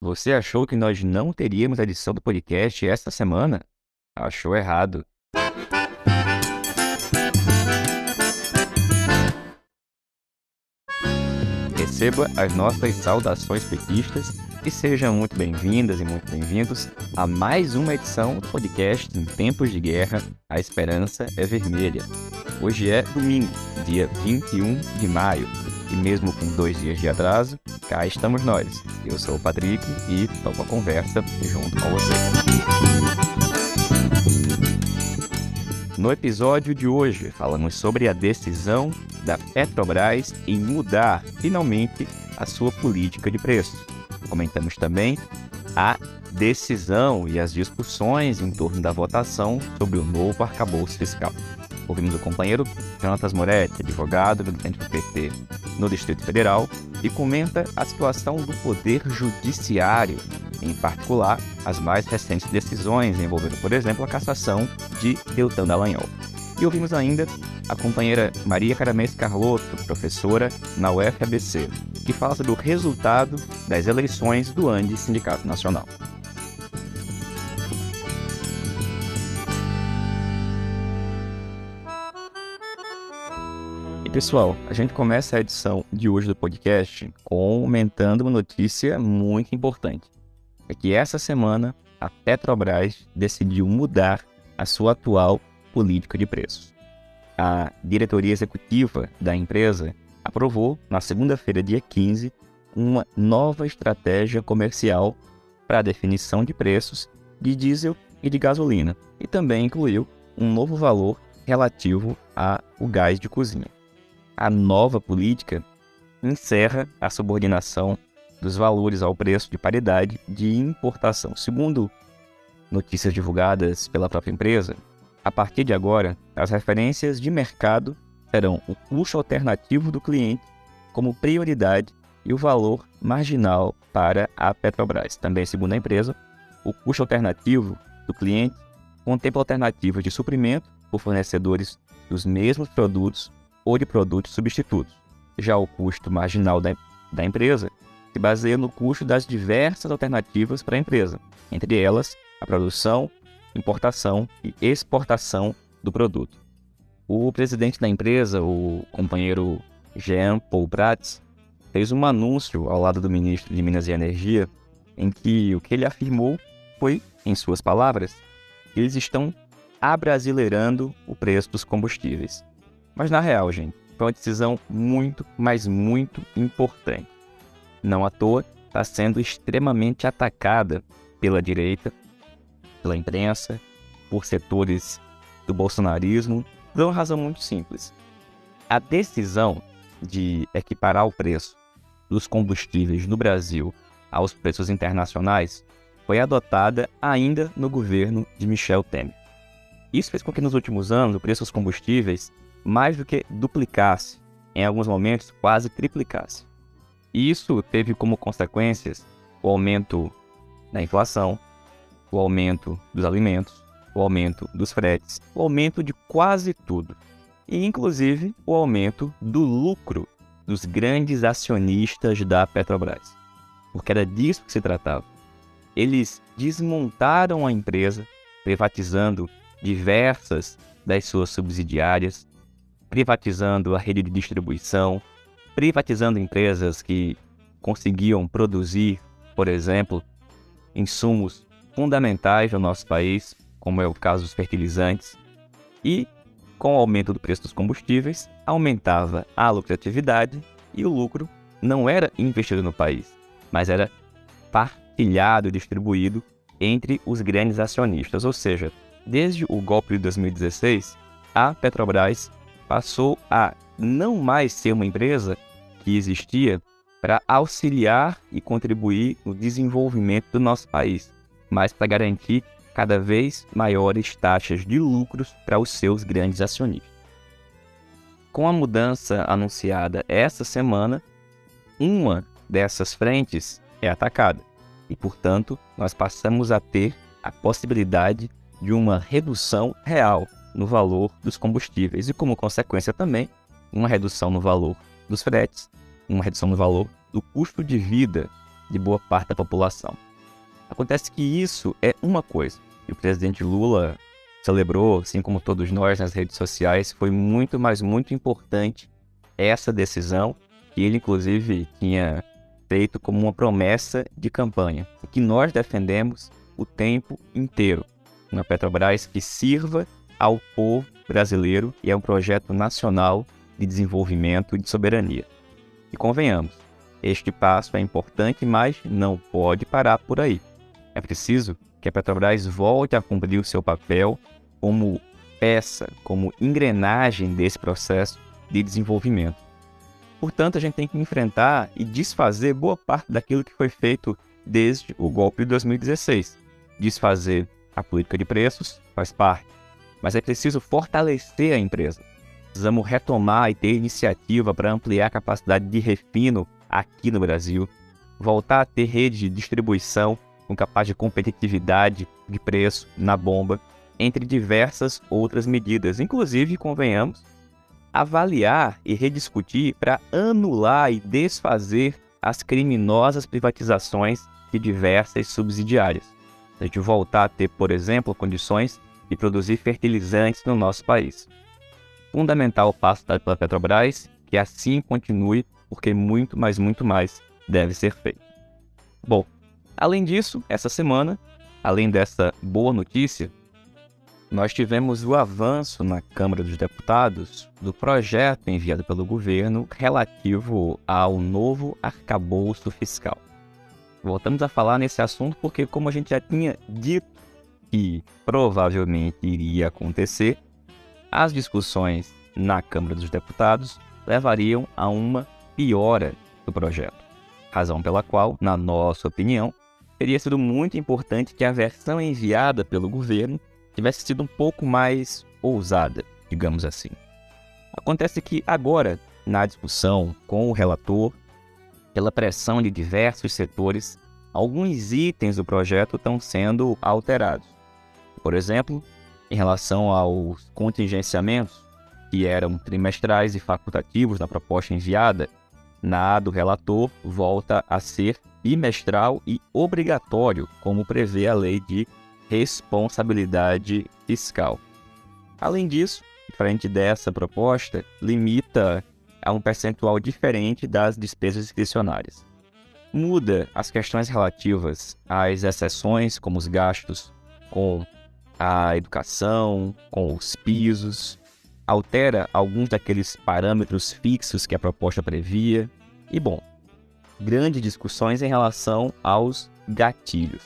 Você achou que nós não teríamos edição do podcast esta semana? Achou errado. Receba as nossas saudações petistas e sejam muito bem-vindas e muito bem-vindos a mais uma edição do podcast Em Tempos de Guerra, a Esperança é Vermelha. Hoje é domingo, dia 21 de maio, e mesmo com dois dias de atraso, cá estamos nós. Eu sou o Patrick e tomo a conversa junto com você. No episódio de hoje, falamos sobre a decisão da Petrobras em mudar finalmente a sua política de preços. Comentamos também a decisão e as discussões em torno da votação sobre o novo arcabouço fiscal. Ouvimos o companheiro Jonatas Moretti, advogado militante do PT no Distrito Federal, e comenta a situação do Poder Judiciário, em particular as mais recentes decisões envolvendo, por exemplo, a cassação de Deltan Dallagnol. E ouvimos ainda a companheira Maria Caramês Carlotto, professora na UFABC, que fala sobre o resultado das eleições do ANDE Sindicato Nacional. Pessoal, a gente começa a edição de hoje do podcast comentando uma notícia muito importante. É que essa semana a Petrobras decidiu mudar a sua atual política de preços. A diretoria executiva da empresa aprovou, na segunda-feira, dia 15, uma nova estratégia comercial para a definição de preços de diesel e de gasolina, e também incluiu um novo valor relativo ao gás de cozinha a nova política encerra a subordinação dos valores ao preço de paridade de importação. Segundo notícias divulgadas pela própria empresa, a partir de agora, as referências de mercado serão o custo alternativo do cliente como prioridade e o valor marginal para a Petrobras. Também, segundo a empresa, o custo alternativo do cliente contempla alternativas de suprimento por fornecedores dos mesmos produtos ou de produtos substitutos. Já o custo marginal da, da empresa se baseia no custo das diversas alternativas para a empresa, entre elas a produção, importação e exportação do produto. O presidente da empresa, o companheiro Jean Paul Prats, fez um anúncio ao lado do ministro de Minas e Energia em que o que ele afirmou foi, em suas palavras, que eles estão abrasileirando o preço dos combustíveis. Mas na real, gente, foi uma decisão muito, mas muito importante. Não à toa, está sendo extremamente atacada pela direita, pela imprensa, por setores do bolsonarismo, por uma razão muito simples. A decisão de equiparar o preço dos combustíveis no Brasil aos preços internacionais foi adotada ainda no governo de Michel Temer. Isso fez com que nos últimos anos o preço dos combustíveis mais do que duplicasse, em alguns momentos quase triplicasse. Isso teve como consequências o aumento da inflação, o aumento dos alimentos, o aumento dos fretes, o aumento de quase tudo. E inclusive o aumento do lucro dos grandes acionistas da Petrobras. Porque era disso que se tratava. Eles desmontaram a empresa, privatizando diversas das suas subsidiárias, privatizando a rede de distribuição, privatizando empresas que conseguiam produzir, por exemplo, insumos fundamentais no nosso país, como é o caso dos fertilizantes, e com o aumento do preço dos combustíveis, aumentava a lucratividade e o lucro não era investido no país, mas era partilhado e distribuído entre os grandes acionistas. Ou seja, desde o golpe de 2016, a Petrobras passou a não mais ser uma empresa que existia para auxiliar e contribuir no desenvolvimento do nosso país, mas para garantir cada vez maiores taxas de lucros para os seus grandes acionistas. Com a mudança anunciada essa semana, uma dessas frentes é atacada e, portanto, nós passamos a ter a possibilidade de uma redução real no valor dos combustíveis e, como consequência, também uma redução no valor dos fretes, uma redução no valor do custo de vida de boa parte da população. Acontece que isso é uma coisa, e o presidente Lula celebrou, assim como todos nós nas redes sociais, foi muito, mas muito importante essa decisão, que ele inclusive tinha feito como uma promessa de campanha, que nós defendemos o tempo inteiro na Petrobras que sirva ao povo brasileiro e é um projeto nacional de desenvolvimento e de soberania. E convenhamos, este passo é importante, mas não pode parar por aí. É preciso que a Petrobras volte a cumprir o seu papel como peça, como engrenagem desse processo de desenvolvimento. Portanto, a gente tem que enfrentar e desfazer boa parte daquilo que foi feito desde o golpe de 2016. Desfazer a política de preços faz parte, mas é preciso fortalecer a empresa. Precisamos retomar e ter iniciativa para ampliar a capacidade de refino aqui no Brasil, voltar a ter rede de distribuição com capaz de competitividade de preço na bomba, entre diversas outras medidas, inclusive, convenhamos, avaliar e rediscutir para anular e desfazer as criminosas privatizações de diversas subsidiárias. A gente voltar a ter, por exemplo, condições de produzir fertilizantes no nosso país. Fundamental o passo dado pela Petrobras, que assim continue, porque muito, mas muito mais deve ser feito. Bom, além disso, essa semana, além dessa boa notícia, nós tivemos o avanço na Câmara dos Deputados do projeto enviado pelo governo relativo ao novo arcabouço fiscal. Voltamos a falar nesse assunto porque, como a gente já tinha dito que provavelmente iria acontecer, as discussões na Câmara dos Deputados levariam a uma piora do projeto. Razão pela qual, na nossa opinião, teria sido muito importante que a versão enviada pelo governo tivesse sido um pouco mais ousada, digamos assim. Acontece que agora, na discussão com o relator, pela pressão de diversos setores, alguns itens do projeto estão sendo alterados. Por exemplo, em relação aos contingenciamentos, que eram trimestrais e facultativos na proposta enviada, na do relator volta a ser bimestral e obrigatório, como prevê a lei de responsabilidade fiscal. Além disso, diferente dessa proposta, limita a um percentual diferente das despesas discricionárias. Muda as questões relativas às exceções, como os gastos com a educação, com os pisos, altera alguns daqueles parâmetros fixos que a proposta previa, e, bom, grandes discussões em relação aos gatilhos.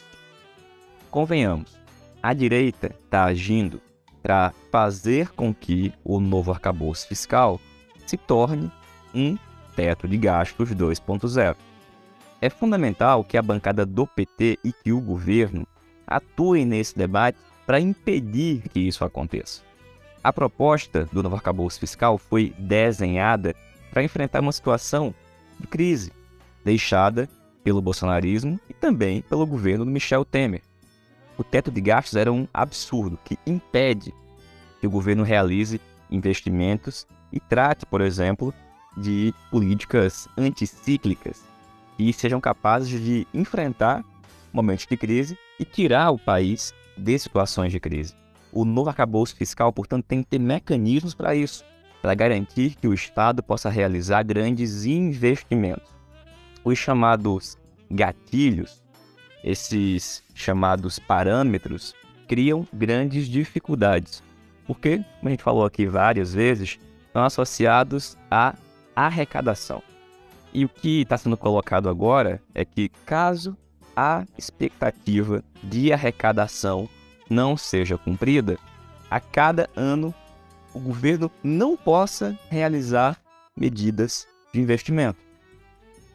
Convenhamos, a direita está agindo para fazer com que o novo arcabouço fiscal se torne um teto de gastos 2.0. É fundamental que a bancada do PT e que o governo atuem nesse debate para impedir que isso aconteça. A proposta do novo arcabouço fiscal foi desenhada para enfrentar uma situação de crise deixada pelo bolsonarismo e também pelo governo do Michel Temer o teto de gastos era um absurdo que impede que o governo realize investimentos e trate, por exemplo, de políticas anticíclicas que sejam capazes de enfrentar momentos de crise e tirar o país de situações de crise. O novo arcabouço fiscal, portanto, tem que ter mecanismos para isso, para garantir que o Estado possa realizar grandes investimentos. Os chamados gatilhos esses chamados parâmetros criam grandes dificuldades, porque, como a gente falou aqui várias vezes, estão associados à arrecadação. E o que está sendo colocado agora é que, caso a expectativa de arrecadação não seja cumprida, a cada ano o governo não possa realizar medidas de investimento.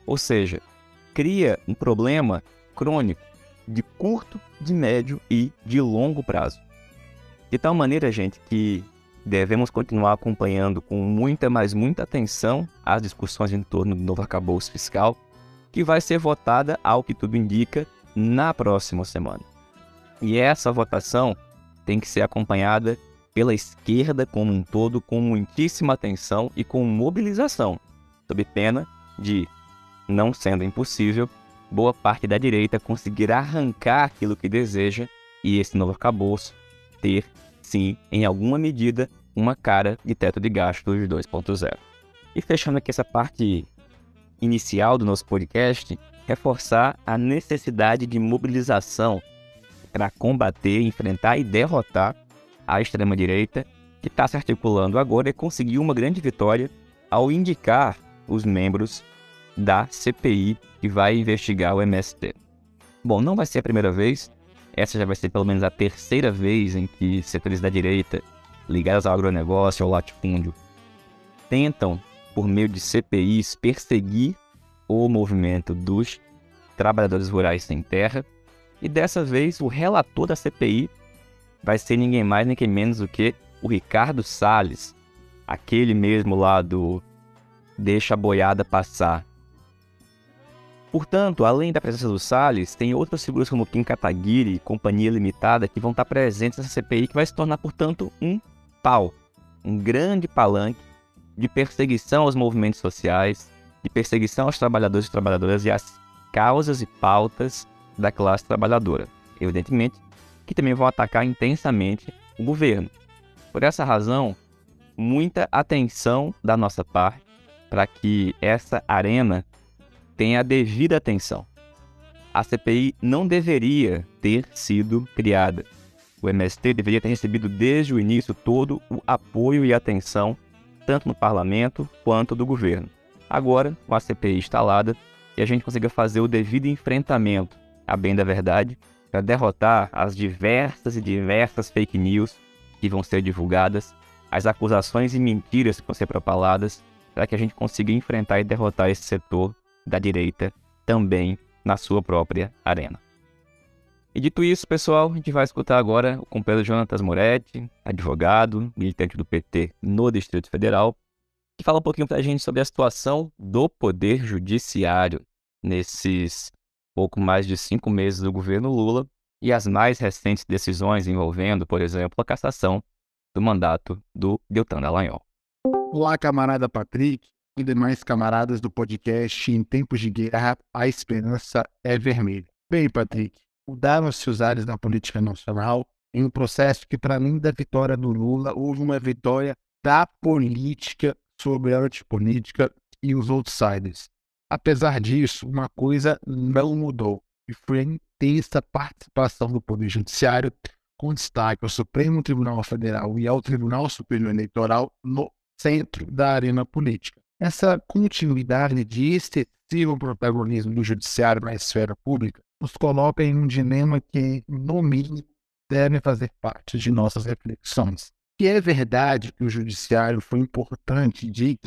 Ou seja, cria um problema crônico, de curto, de médio e de longo prazo. De tal maneira, gente, que devemos continuar acompanhando com muita, mas muita atenção as discussões em torno do novo arcabouço fiscal, que vai ser votada, ao que tudo indica, na próxima semana. E essa votação tem que ser acompanhada pela esquerda como um todo com muitíssima atenção e com mobilização, sob pena de, não sendo impossível, boa parte da direita conseguir arrancar aquilo que deseja e esse novo arcabouço ter, sim, em alguma medida, uma cara de teto de gastos 2.0. E fechando aqui essa parte inicial do nosso podcast, reforçar a necessidade de mobilização para combater, enfrentar e derrotar a extrema-direita, que está se articulando agora e conseguiu uma grande vitória ao indicar os membros da CPI que vai investigar o MST. Bom, não vai ser a primeira vez, essa já vai ser pelo menos a terceira vez em que setores da direita, ligados ao agronegócio, ao latifúndio, tentam, por meio de CPIs, perseguir o movimento dos trabalhadores rurais sem terra. E dessa vez, o relator da CPI vai ser ninguém mais, nem menos do que o Ricardo Salles, aquele mesmo lá do Deixa a Boiada Passar, Portanto, além da presença do Salles, tem outras figuras como Kim Kataguiri e Companhia Limitada que vão estar presentes nessa CPI, que vai se tornar, portanto, um pau, um grande palanque de perseguição aos movimentos sociais, de perseguição aos trabalhadores e trabalhadoras e às causas e pautas da classe trabalhadora. Evidentemente, que também vão atacar intensamente o governo. Por essa razão, muita atenção da nossa parte para que essa arena tenha a devida atenção. A CPI não deveria ter sido criada. O MST deveria ter recebido desde o início todo o apoio e atenção, tanto no parlamento quanto do governo. Agora, com a CPI instalada, e a gente consiga fazer o devido enfrentamento, a bem da verdade, para derrotar as diversas e diversas fake news que vão ser divulgadas, as acusações e mentiras que vão ser propaladas, para que a gente consiga enfrentar e derrotar esse setor da direita também na sua própria arena. E dito isso, pessoal, a gente vai escutar agora o companheiro Jonatas Moretti, advogado, militante do PT no Distrito Federal, que fala um pouquinho para a gente sobre a situação do Poder Judiciário nesses pouco mais de cinco meses do governo Lula e as mais recentes decisões envolvendo, por exemplo, a cassação do mandato do Deltan Dallagnol. Olá, camarada Patrick e demais camaradas do podcast Em Tempos de Guerra, a Esperança é Vermelha. Bem, Patrick, mudaram-se os ares da política nacional em um processo que, para além da vitória do Lula, houve uma vitória da política sobre a antipolítica e os outsiders. Apesar disso, uma coisa não mudou, e foi a intensa participação do Poder Judiciário, com destaque ao Supremo Tribunal Federal e ao Tribunal Superior Eleitoral no centro da arena política. Essa continuidade de excessivo protagonismo do judiciário na esfera pública nos coloca em um dilema que, no mínimo, deve fazer parte de nossas reflexões. Que é verdade que o judiciário foi importante de,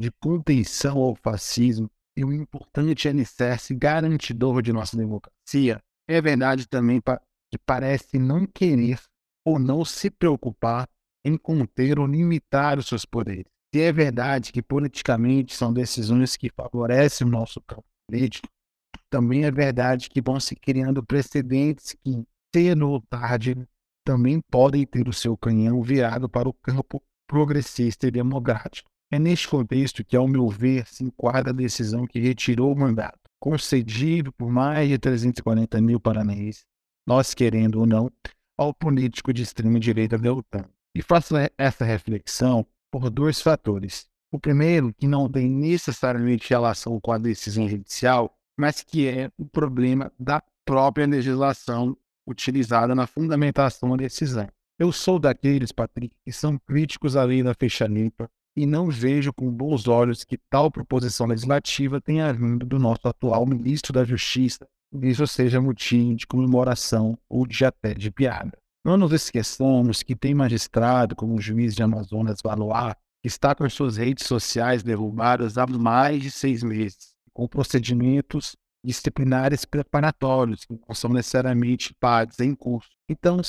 de contenção ao fascismo e um importante alicerce garantidor de nossa democracia, é verdade também que parece não querer ou não se preocupar em conter ou limitar os seus poderes. Se é verdade que politicamente são decisões que favorecem o nosso campo político, também é verdade que vão se criando precedentes que, cedo ou tarde, também podem ter o seu canhão virado para o campo progressista e democrático. É neste contexto que, ao meu ver, se enquadra a decisão que retirou o mandato, concedido por mais de 340 mil paranaenses, nós querendo ou não, ao político de extrema-direita Deltan. E faço essa reflexão por dois fatores. O primeiro, que não tem necessariamente relação com a decisão judicial, mas que é o problema da própria legislação utilizada na fundamentação da decisão. Eu sou daqueles, Patrick, que são críticos à lei da fecha limpa e não vejo com bons olhos que tal proposição legislativa tenha vindo do nosso atual ministro da Justiça, isso seja motivo de comemoração ou de até de piada. Não nos esqueçamos que tem magistrado, como o juiz de Amazonas Valois, que está com suas redes sociais derrubadas há mais de seis meses, com procedimentos disciplinares preparatórios, que não são necessariamente pagos em curso. Então,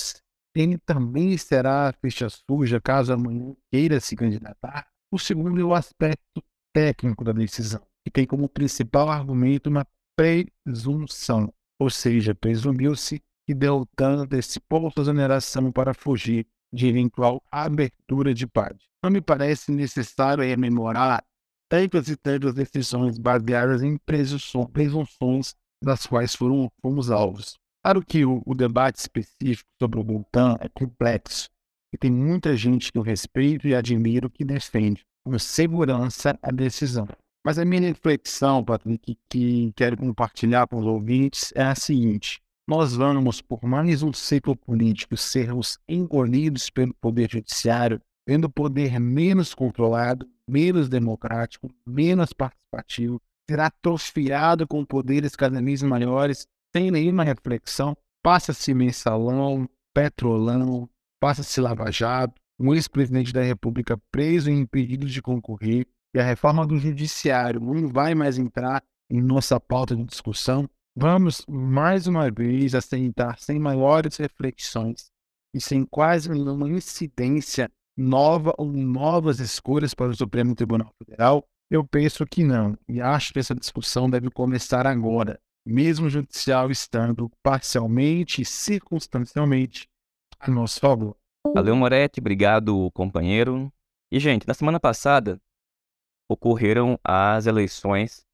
ele também será ficha suja caso amanhã queira se candidatar. O segundo é o aspecto técnico da decisão, que tem como principal argumento uma presunção, ou seja, presumiu-se que Deltan antecipou sua exoneração para fugir de eventual abertura de parte. Não me parece necessário rememorar tantas e tantas decisões baseadas em presunções das quais foram, fomos alvos. Claro que o, o debate específico sobre o Bultan é complexo e tem muita gente que eu respeito e admiro que defende com segurança a decisão. Mas a minha reflexão, Patrick, que quero compartilhar com os ouvintes é a seguinte: nós vamos, por mais um ciclo político, sermos engolidos pelo Poder Judiciário, vendo o poder menos controlado, menos democrático, menos participativo, ser atrofiado com poderes cada vez maiores, sem nenhuma reflexão. Passa-se mensalão, petrolão, passa-se lava-jato, um ex-presidente da República preso e impedido de concorrer, e a reforma do judiciário não vai mais entrar em nossa pauta de discussão, vamos mais uma vez assentar sem maiores reflexões e sem quase nenhuma incidência nova ou novas escolhas para o Supremo Tribunal Federal? Eu penso que não, e acho que essa discussão deve começar agora, mesmo o judicial estando parcialmente e circunstancialmente a nosso favor. Valeu, Moretti, obrigado, companheiro. E, gente, na semana passada ocorreram as eleições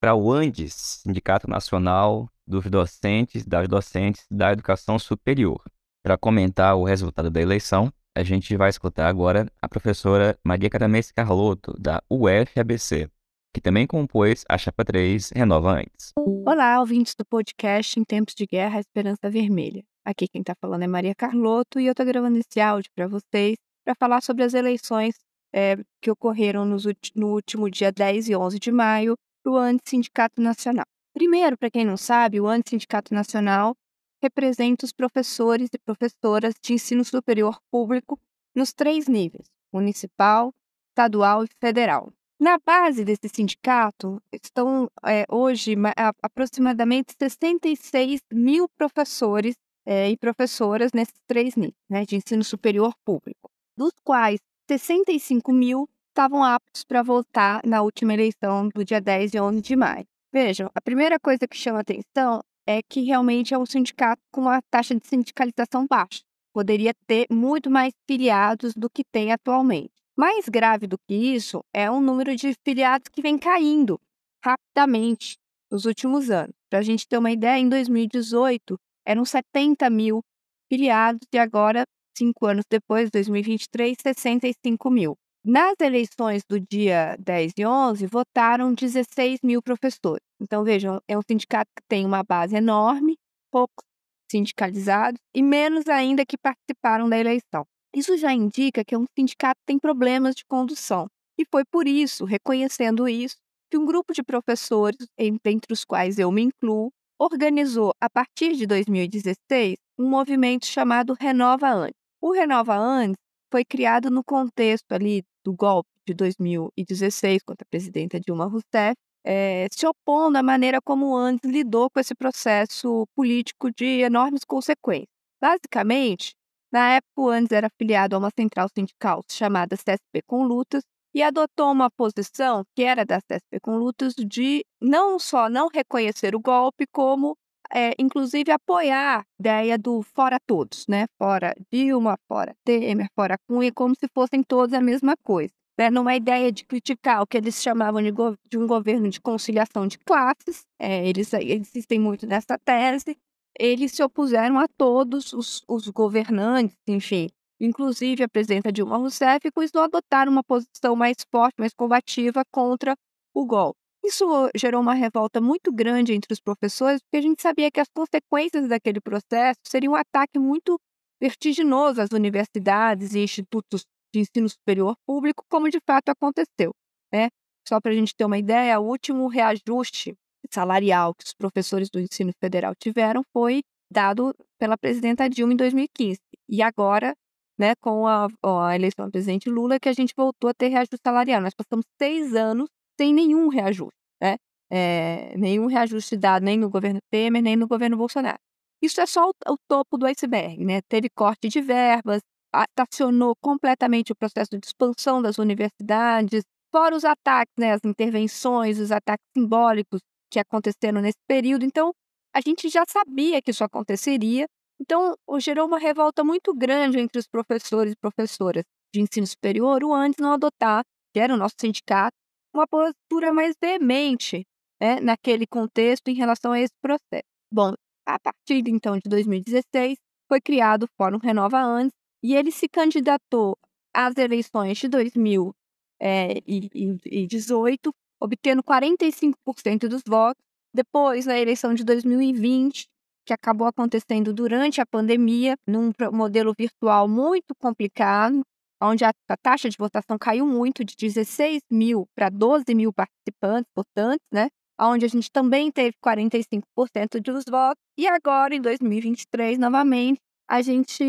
para o ANDES, Sindicato Nacional dos Docentes, das Docentes da Educação Superior. Para comentar o resultado da eleição, a gente vai escutar agora a professora Maria Caramês Carlotto, da UFABC, que também compôs a Chapa 3 Renova Antes. Olá, ouvintes do podcast Em Tempos de Guerra, Esperança Vermelha. Aqui quem está falando é Maria Carlotto e eu estou gravando esse áudio para vocês para falar sobre as eleições é, que ocorreram nos, no último dia 10 e 11 de maio para o Antissindicato Nacional. Primeiro, para quem não sabe, o Antissindicato Nacional representa os professores e professoras de ensino superior público nos três níveis: municipal, estadual e federal. Na base desse sindicato estão é, hoje aproximadamente 66 mil professores é, e professoras nesses três níveis né, de ensino superior público, dos quais 65 mil estavam aptos para votar na última eleição do dia 10 e 11 de maio. Vejam, a primeira coisa que chama atenção é que realmente é um sindicato com uma taxa de sindicalização baixa. Poderia ter muito mais filiados do que tem atualmente. Mais grave do que isso é o número de filiados que vem caindo rapidamente nos últimos anos. Para a gente ter uma ideia, em 2018 eram 70 mil filiados e agora, cinco anos depois, 2023, 65 mil. Nas eleições do dia 10 e 11, votaram 16 mil professores. Então, vejam, é um sindicato que tem uma base enorme, poucos sindicalizados e menos ainda que participaram da eleição. Isso já indica que é um sindicato tem problemas de condução. E foi por isso, reconhecendo isso, que um grupo de professores, entre os quais eu me incluo, organizou, a partir de 2016, um movimento chamado Renova Antes. O Renova Antes foi criado no contexto ali do golpe de 2016 contra a presidenta Dilma Rousseff, é, se opondo à maneira como o Andes lidou com esse processo político de enormes consequências. Basicamente, na época, o Andes era afiliado a uma central sindical chamada CSP com Lutas e adotou uma posição que era da CSP com Lutas de não só não reconhecer o golpe, como é, inclusive apoiar a ideia do fora todos, né? Fora Dilma, fora Temer, fora Cunha, como se fossem todos a mesma coisa. Né? Numa ideia de criticar o que eles chamavam de, de um governo de conciliação de classes, é, eles, eles insistem muito nessa tese, eles se opuseram a todos os, os governantes, enfim, inclusive a presidenta Dilma Rousseff, e com isso adotaram uma posição mais forte, mais combativa contra o golpe. Isso gerou uma revolta muito grande entre os professores, porque a gente sabia que as consequências daquele processo seriam um ataque muito vertiginoso às universidades e institutos de ensino superior público, como de fato aconteceu. Né? Só para a gente ter uma ideia, o último reajuste salarial que os professores do ensino federal tiveram foi dado pela presidenta Dilma em 2015. E agora, né, com a, a eleição do presidente Lula, que a gente voltou a ter reajuste salarial. Nós passamos seis anos sem nenhum reajuste né? É, nenhum reajuste dado nem no governo Temer, nem no governo Bolsonaro. Isso é só o, o topo do iceberg, né? Teve corte de verbas, estacionou completamente o processo de expansão das universidades, fora os ataques, né, as intervenções, os ataques simbólicos que aconteceram nesse período. Então, a gente já sabia que isso aconteceria. Então, gerou uma revolta muito grande entre os professores e professoras de ensino superior, o antes não adotar, que era o nosso sindicato, uma postura mais veemente né, naquele contexto em relação a esse processo. Bom, a partir então de 2016, foi criado o Fórum Renova Antes e ele se candidatou às eleições de 2018, obtendo 45% dos votos. Depois, na eleição de 2020, que acabou acontecendo durante a pandemia, num modelo virtual muito complicado, onde a, a taxa de votação caiu muito, de 16 mil para 12 mil participantes, votantes, né? onde a gente também teve 45% dos votos. E agora, em 2023, novamente, a gente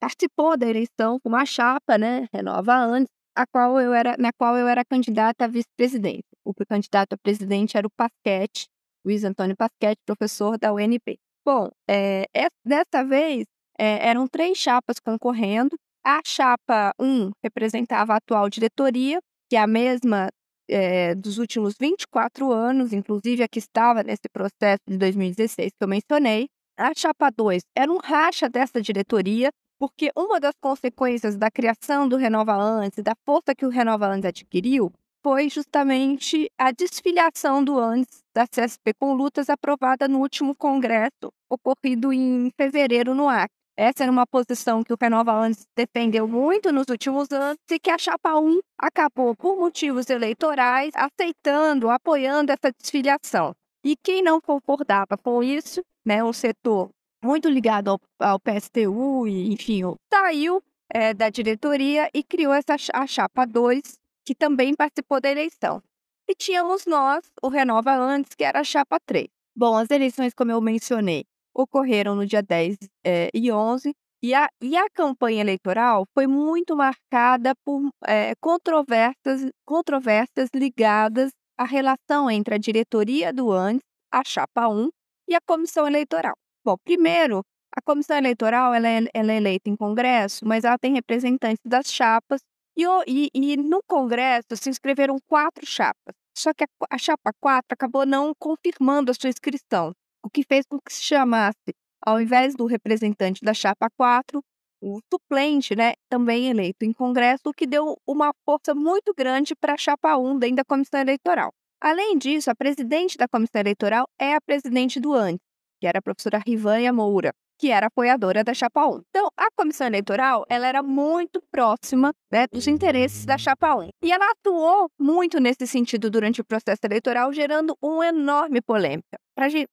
participou da eleição com uma chapa, né, Renova Antes, a qual eu era, na qual eu era candidata a vice-presidente. O candidato a presidente era o Pasquete, Luiz Antônio Pasquete, professor da UNP. Bom, é, dessa vez é, eram três chapas concorrendo. A chapa 1 representava a atual diretoria, que é a mesma é, dos últimos 24 anos, inclusive a que estava nesse processo de 2016 que eu mencionei. A chapa 2 era um racha dessa diretoria, porque uma das consequências da criação do Renova Antes, da força que o Renova Antes adquiriu, foi justamente a desfiliação do Antes da CSP com lutas aprovada no último congresso, ocorrido em fevereiro no Acre. Essa era uma posição que o Renova antes defendeu muito nos últimos anos e que a Chapa 1 acabou, por motivos eleitorais, aceitando, apoiando essa desfiliação. E quem não concordava com isso, né, o setor muito ligado ao, ao PSTU, e, enfim, saiu é, da diretoria e criou essa a Chapa 2, que também participou da eleição. E tínhamos nós, o Renova antes, que era a Chapa 3. Bom, as eleições, como eu mencionei, ocorreram no dia 10 é, e 11, e a, e a campanha eleitoral foi muito marcada por é, controvérsias, controvérsias ligadas à relação entre a diretoria do ANDES, a Chapa 1, e a comissão eleitoral. Bom, primeiro, a comissão eleitoral ela é, ela é eleita em Congresso, mas ela tem representantes das chapas, e, e, e no Congresso se inscreveram quatro chapas. Só que a, a chapa 4 acabou não confirmando a sua inscrição o que fez com que se chamasse, ao invés do representante da chapa 4, o suplente, né, também eleito em Congresso, o que deu uma força muito grande para a chapa 1 dentro da comissão eleitoral. Além disso, a presidente da comissão eleitoral é a presidente do ANTE, que era a professora Rivânia Moura que era apoiadora da Chapa 1. Então, a comissão eleitoral ela era muito próxima né, dos interesses da Chapa 1. E ela atuou muito nesse sentido durante o processo eleitoral, gerando uma enorme polêmica. Para assim,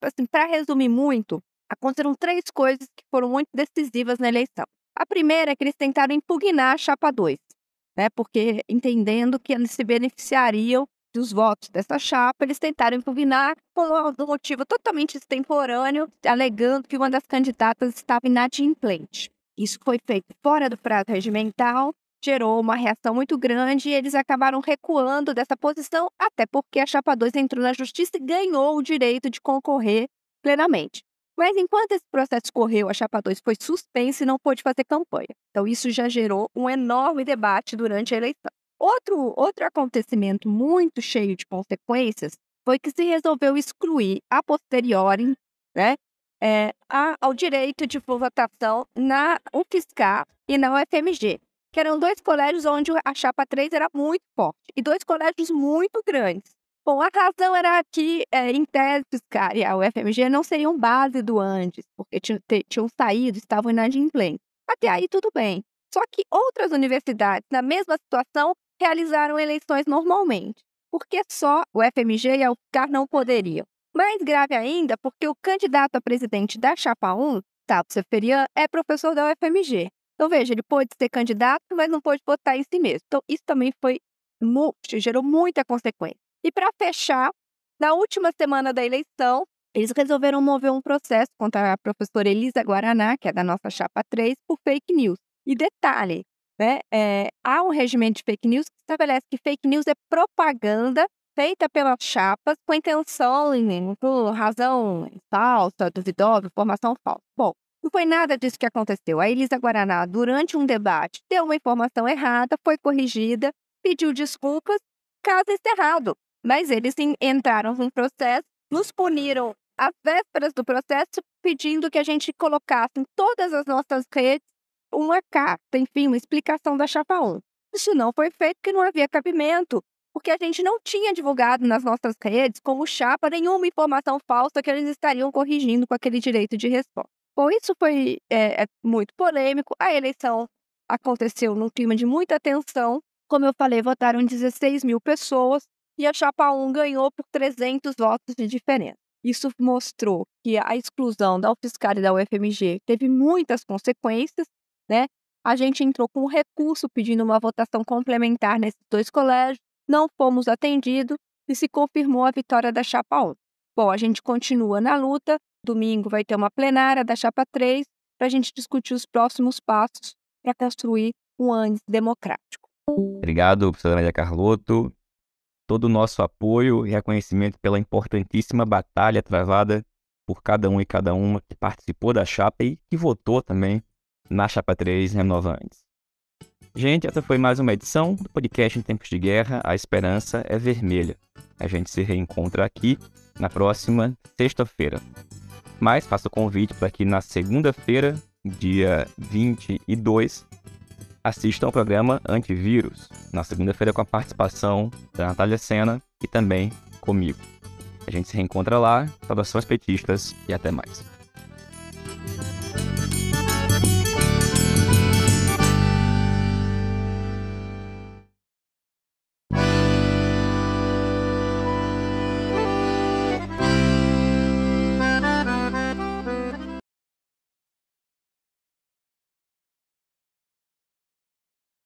resumir muito, aconteceram três coisas que foram muito decisivas na eleição. A primeira é que eles tentaram impugnar a Chapa 2, né, porque entendendo que eles se beneficiariam dos votos dessa chapa, eles tentaram impugnar por um motivo totalmente extemporâneo, alegando que uma das candidatas estava inadimplente. Isso foi feito fora do prazo regimental, gerou uma reação muito grande e eles acabaram recuando dessa posição, até porque a chapa 2 entrou na justiça e ganhou o direito de concorrer plenamente. Mas enquanto esse processo correu, a chapa 2 foi suspensa e não pôde fazer campanha. Então isso já gerou um enorme debate durante a eleição. Outro, outro acontecimento muito cheio de consequências foi que se resolveu excluir a posteriori né, é, a, ao direito de votação na UFSCar e na UFMG, que eram dois colégios onde a chapa 3 era muito forte e dois colégios muito grandes. Bom, a razão era que, é, em tese, UFSCar e a UFMG não seriam base do Andes, porque tinham, saído, estavam inadimplentes. Até aí tudo bem. Só que outras universidades, na mesma situação, realizaram eleições normalmente, porque só o FMG e a UFCAR não poderiam. Mais grave ainda, porque o candidato a presidente da Chapa 1, Tato Seferian, é professor da UFMG. Então, veja, ele pôde ser candidato, mas não pôde votar em si mesmo. Então, isso também foi gerou muita consequência. E para fechar, na última semana da eleição, eles resolveram mover um processo contra a professora Elisa Guaraná, que é da nossa chapa 3, por fake news. E detalhe, né? É, há um regimento de fake news que estabelece que fake news é propaganda feita pelas chapas com intenção, por razão falsa, duvidosa, informação falsa. Bom, não foi nada disso que aconteceu. A Elisa Guaraná, durante um debate, deu uma informação errada, foi corrigida, pediu desculpas, caso encerrado. Mas eles entraram no processo, nos puniram às vésperas do processo, pedindo que a gente colocasse em todas as nossas redes uma carta, enfim, uma explicação da chapa 1. Isso não foi feito porque não havia cabimento porque a gente não tinha divulgado nas nossas redes, como chapa, nenhuma informação falsa que eles estariam corrigindo com aquele direito de resposta. Bom, isso foi é, é muito polêmico. A eleição aconteceu num clima de muita tensão. Como eu falei, votaram 16 mil pessoas e a chapa 1 ganhou por 300 votos de diferença. Isso mostrou que a exclusão da UFSCar e da UFMG teve muitas consequências, né? A gente entrou com um recurso pedindo uma votação complementar nesses dois colégios, não fomos atendidos e se confirmou a vitória da chapa 1. Bom, a gente continua na luta. Domingo vai ter uma plenária da chapa 3 para a gente discutir os próximos passos para construir um ANES democrático. Obrigado, professora Maria Carlotto todo o nosso apoio e reconhecimento pela importantíssima batalha travada por cada um e cada uma que participou da chapa e que votou também na chapa 3 Renova Antes. Gente, essa foi mais uma edição do podcast em tempos de guerra. A esperança é vermelha. A gente se reencontra aqui na próxima sexta-feira. Mas faço o convite para que na segunda-feira, dia 22, assistam ao programa Antivírus, na segunda-feira com a participação da Natália Sena e também comigo. A gente se reencontra lá, saudações petistas e até mais.